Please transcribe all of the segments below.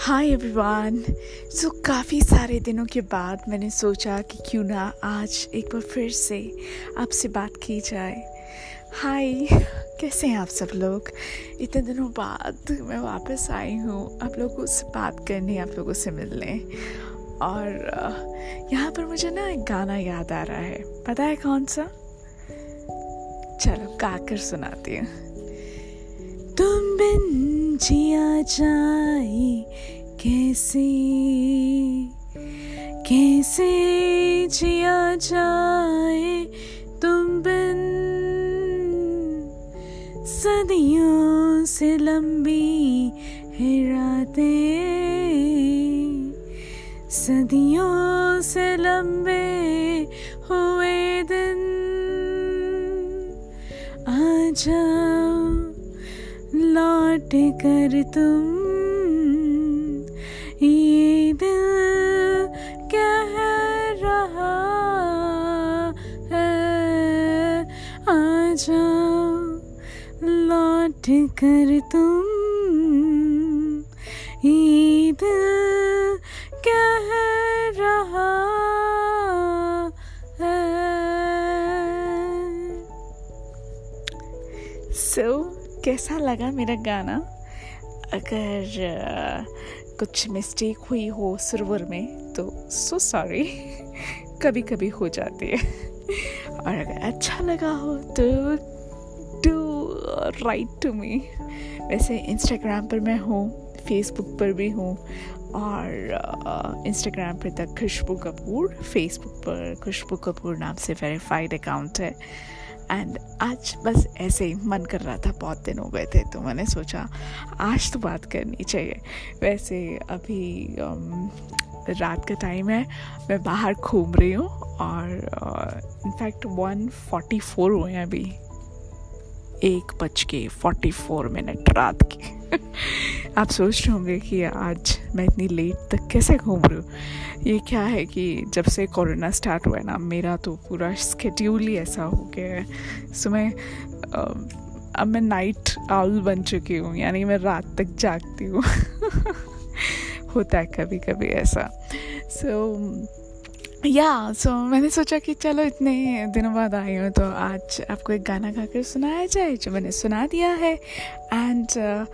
Hi everyone so काफ़ी सारे दिनों के बाद मैंने सोचा कि क्यों ना आज एक बार फिर से आपसे बात की जाए। हाय कैसे हैं आप सब लोग? इतने दिनों बाद मैं वापस आई हूँ आप लोगों से बात करने, आप लोगों से मिलने। और यहाँ पर मुझे ना एक गाना याद आ रहा है। पता है कौन सा? चलो गा कर सुनाती हूँ। तुम बिन जिया जाए कैसे कैसे जिया जाए तुम बिन? सदियों से लंबी है रातें, सदियों से लंबे हुए दिन। आ जाओ, लौट कर तुम ये दिल कह रहा है। आ जाओ लौट कर तुम। ये दिल कह रहा है। सो so, कैसा लगा मेरा गाना? अगर कुछ मिस्टेक हुई हो सुरवर में तो सो सॉरी कभी कभी हो जाती है। और अगर अच्छा लगा हो तो डू राइट टू मी वैसे इंस्टाग्राम पर मैं हूँ फेसबुक पर भी हूँ, और इंस्टाग्राम पर तक खुशबू कपूर फेसबुक पर खुशबू कपूर नाम से वेरीफाइड अकाउंट है। एंड आज बस ऐसे ही मन कर रहा था, बहुत दिन हो गए थे तो मैंने सोचा, आज तो बात करनी चाहिए। वैसे अभी रात का टाइम है, मैं बाहर घूम रही हूँ और इनफैक्ट वन फोर्टी फोर हुए हैं अभी। एक बज के फोर्टी फोर मिनट रात के। आप सोच रहे होंगे कि आज मैं इतनी लेट तक कैसे घूम रही हूँ? ये क्या है कि जब से कोरोना स्टार्ट हुआ है ना मेरा तो पूरा स्केड्यूल ही ऐसा हो गया है। सो मैं अब मैं नाइट आउल बन चुकी हूँ यानी मैं रात तक जागती हूँ। होता है कभी कभी ऐसा। सो so, या सो मैंने सोचा कि चलो इतने दिनों बाद आई हूँ तो आज आपको एक गाना गा कर सुनाया जाए जो मैंने सुना दिया है। एंड uh,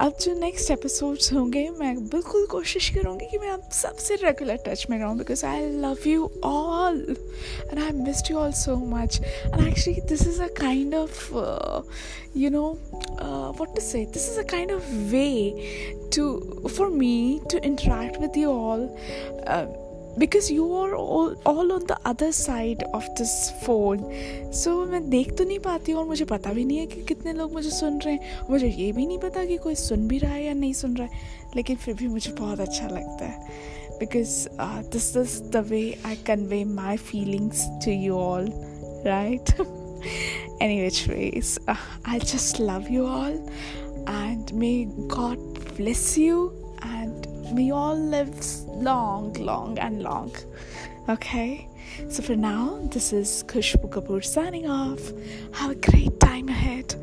अब जो नेक्स्ट एपिसोड्स होंगे मैं बिल्कुल कोशिश करूँगी कि मैं आप सबसे रेगुलर टच में रहूँ because I love you all and I missed you all so much and actually this is a kind of you know to say? This is a kind of way to for me to interact with you all. Uh, because you are all on the other side of this phone so मैं देख तो नहीं पाती हूँ और मुझे पता भी नहीं है कि कितने लोग मुझे सुन रहे हैं। मुझे ये भी नहीं पता कि कोई सुन भी रहा है या नहीं सुन रहा है। लेकिन फिर भी मुझे बहुत अच्छा लगता है। Because this is the way I convey my feelings to you all right any which uh, i just love you all and may god bless you and may you all live long, long, and long. Okay? So for now, this is Kushbu Kapoor signing off. Have a great time ahead.